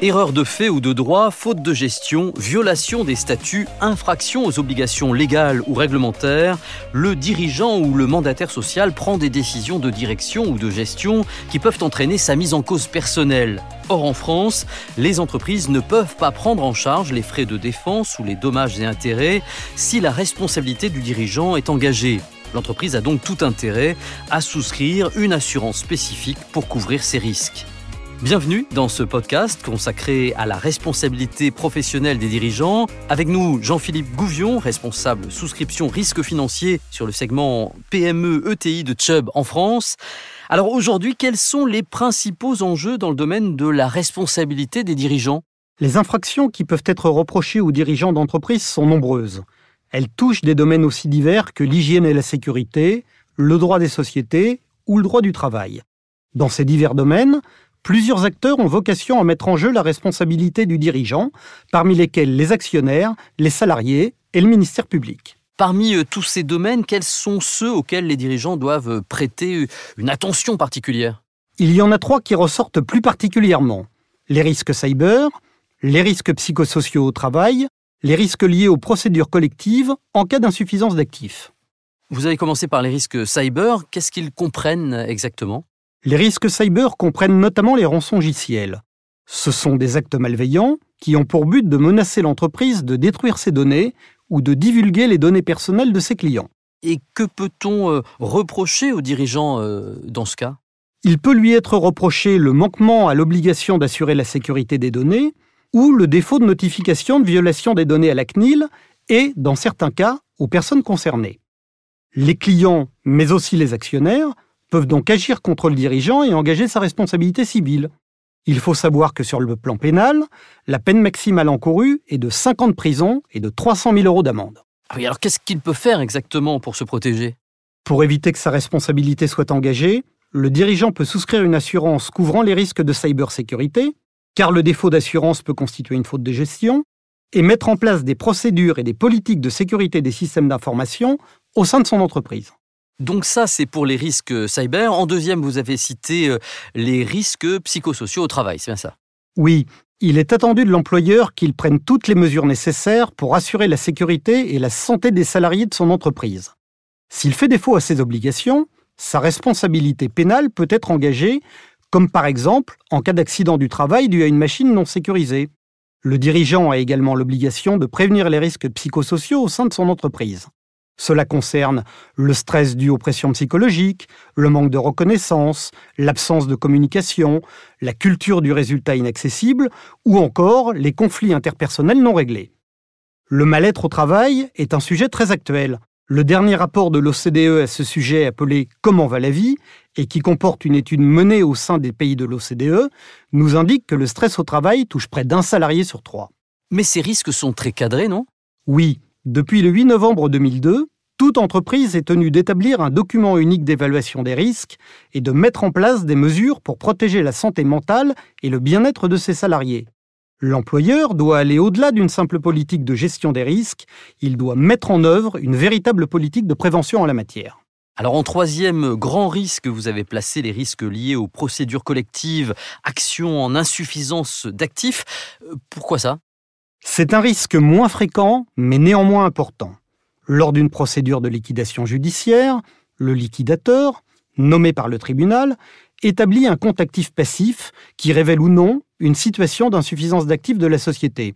Erreur de fait ou de droit, faute de gestion, violation des statuts, infraction aux obligations légales ou réglementaires, le dirigeant ou le mandataire social prend des décisions de direction ou de gestion qui peuvent entraîner sa mise en cause personnelle. Or en France, les entreprises ne peuvent pas prendre en charge les frais de défense ou les dommages et intérêts si la responsabilité du dirigeant est engagée. L'entreprise a donc tout intérêt à souscrire une assurance spécifique pour couvrir ces risques. Bienvenue dans ce podcast consacré à la responsabilité professionnelle des dirigeants. Avec nous, Jean-Philippe Gouvion, responsable souscription risque financier sur le segment PME ETI de Chubb en France. Alors aujourd'hui, quels sont les principaux enjeux dans le domaine de la responsabilité des dirigeants? Les infractions qui peuvent être reprochées aux dirigeants d'entreprise sont nombreuses. Elles touchent des domaines aussi divers que l'hygiène et la sécurité, le droit des sociétés ou le droit du travail. Dans ces divers domaines, Plusieurs acteurs ont vocation à mettre en jeu la responsabilité du dirigeant, parmi lesquels les actionnaires, les salariés et le ministère public. Parmi euh, tous ces domaines, quels sont ceux auxquels les dirigeants doivent prêter une attention particulière? Il y en a trois qui ressortent plus particulièrement. Les risques cyber, les risques psychosociaux au travail, les risques liés aux procédures collectives en cas d'insuffisance d'actifs. Vous avez commencé par les risques cyber. Qu'est-ce qu'ils comprennent exactement? Les risques cyber comprennent notamment les rançongiciels. Ce sont des actes malveillants qui ont pour but de menacer l'entreprise de détruire ses données ou de divulguer les données personnelles de ses clients. Et que peut-on euh, reprocher aux dirigeants euh, dans ce cas? Il peut lui être reproché le manquement à l'obligation d'assurer la sécurité des données ou le défaut de notification de violation des données à la CNIL et, dans certains cas, aux personnes concernées. Les clients, mais aussi les actionnaires, peuvent donc agir contre le dirigeant et engager sa responsabilité civile. Il faut savoir que sur le plan pénal, la peine maximale encourue est de 5 ans de prison et de 300 000 euros d'amende. Ah oui, alors qu'est-ce qu'il peut faire exactement pour se protéger? Pour éviter que sa responsabilité soit engagée, le dirigeant peut souscrire une assurance couvrant les risques de cybersécurité, car le défaut d'assurance peut constituer une faute de gestion, et mettre en place des procédures et des politiques de sécurité des systèmes d'information au sein de son entreprise. Donc ça, c'est pour les risques cyber. En deuxième, vous avez cité euh, les risques psychosociaux au travail, c'est bien ça? Oui, il est attendu de l'employeur qu'il prenne toutes les mesures nécessaires pour assurer la sécurité et la santé des salariés de son entreprise. S'il fait défaut à ses obligations, sa responsabilité pénale peut être engagée, comme par exemple en cas d'accident du travail dû à une machine non sécurisée. Le dirigeant a également l'obligation de prévenir les risques psychosociaux au sein de son entreprise. Cela concerne le stress dû aux pressions psychologiques, le manque de reconnaissance, l'absence de communication, la culture du résultat inaccessible ou encore les conflits interpersonnels non réglés. Le mal-être au travail est un sujet très actuel. Le dernier rapport de l'OCDE à ce sujet appelé Comment va la vie et qui comporte une étude menée au sein des pays de l'OCDE nous indique que le stress au travail touche près d'un salarié sur trois. Mais ces risques sont très cadrés, non? Oui, depuis le 8 novembre 2002, toute entreprise est tenue d'établir un document unique d'évaluation des risques et de mettre en place des mesures pour protéger la santé mentale et le bien-être de ses salariés. L'employeur doit aller au-delà d'une simple politique de gestion des risques, il doit mettre en œuvre une véritable politique de prévention en la matière. Alors en troisième grand risque, vous avez placé les risques liés aux procédures collectives, actions en insuffisance d'actifs. Euh, pourquoi ça? C'est un risque moins fréquent, mais néanmoins important. Lors d'une procédure de liquidation judiciaire, le liquidateur, nommé par le tribunal, établit un compte actif passif qui révèle ou non une situation d'insuffisance d'actifs de la société.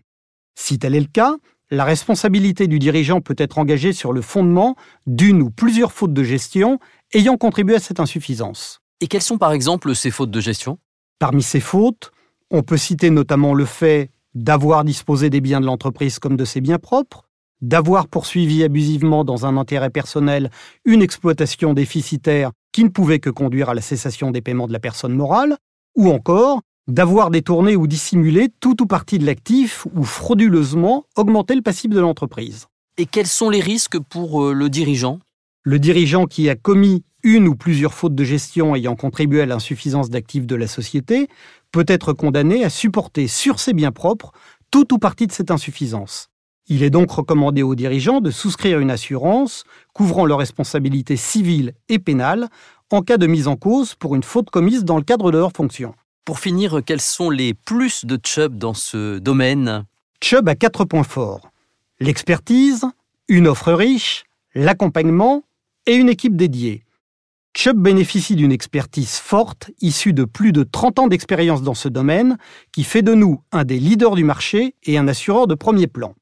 Si tel est le cas, la responsabilité du dirigeant peut être engagée sur le fondement d'une ou plusieurs fautes de gestion ayant contribué à cette insuffisance. Et quelles sont par exemple ces fautes de gestion? Parmi ces fautes, on peut citer notamment le fait d'avoir disposé des biens de l'entreprise comme de ses biens propres, d'avoir poursuivi abusivement dans un intérêt personnel une exploitation déficitaire qui ne pouvait que conduire à la cessation des paiements de la personne morale, ou encore d'avoir détourné ou dissimulé tout ou partie de l'actif ou frauduleusement augmenté le passif de l'entreprise. Et quels sont les risques pour euh, le dirigeant? Le dirigeant qui a commis une ou plusieurs fautes de gestion ayant contribué à l'insuffisance d'actifs de la société peut être condamné à supporter sur ses biens propres tout ou partie de cette insuffisance. Il est donc recommandé aux dirigeants de souscrire une assurance couvrant leurs responsabilités civiles et pénales en cas de mise en cause pour une faute commise dans le cadre de leur fonction. Pour finir, quels sont les plus de Chubb dans ce domaine? Chubb a quatre points forts. L'expertise, une offre riche, l'accompagnement et une équipe dédiée. Chubb bénéficie d'une expertise forte issue de plus de 30 ans d'expérience dans ce domaine qui fait de nous un des leaders du marché et un assureur de premier plan.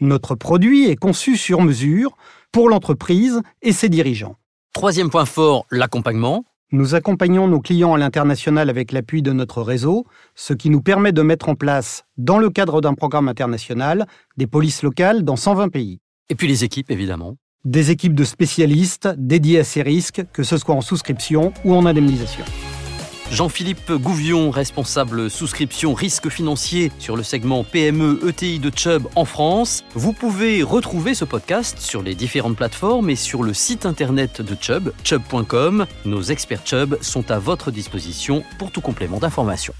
Notre produit est conçu sur mesure pour l'entreprise et ses dirigeants. Troisième point fort, l'accompagnement. Nous accompagnons nos clients à l'international avec l'appui de notre réseau, ce qui nous permet de mettre en place, dans le cadre d'un programme international, des polices locales dans 120 pays. Et puis les équipes, évidemment. Des équipes de spécialistes dédiées à ces risques, que ce soit en souscription ou en indemnisation. Jean-Philippe Gouvion, responsable souscription risque financier sur le segment PME ETI de Chubb en France. Vous pouvez retrouver ce podcast sur les différentes plateformes et sur le site internet de Chubb, chubb.com. Nos experts Chubb sont à votre disposition pour tout complément d'information.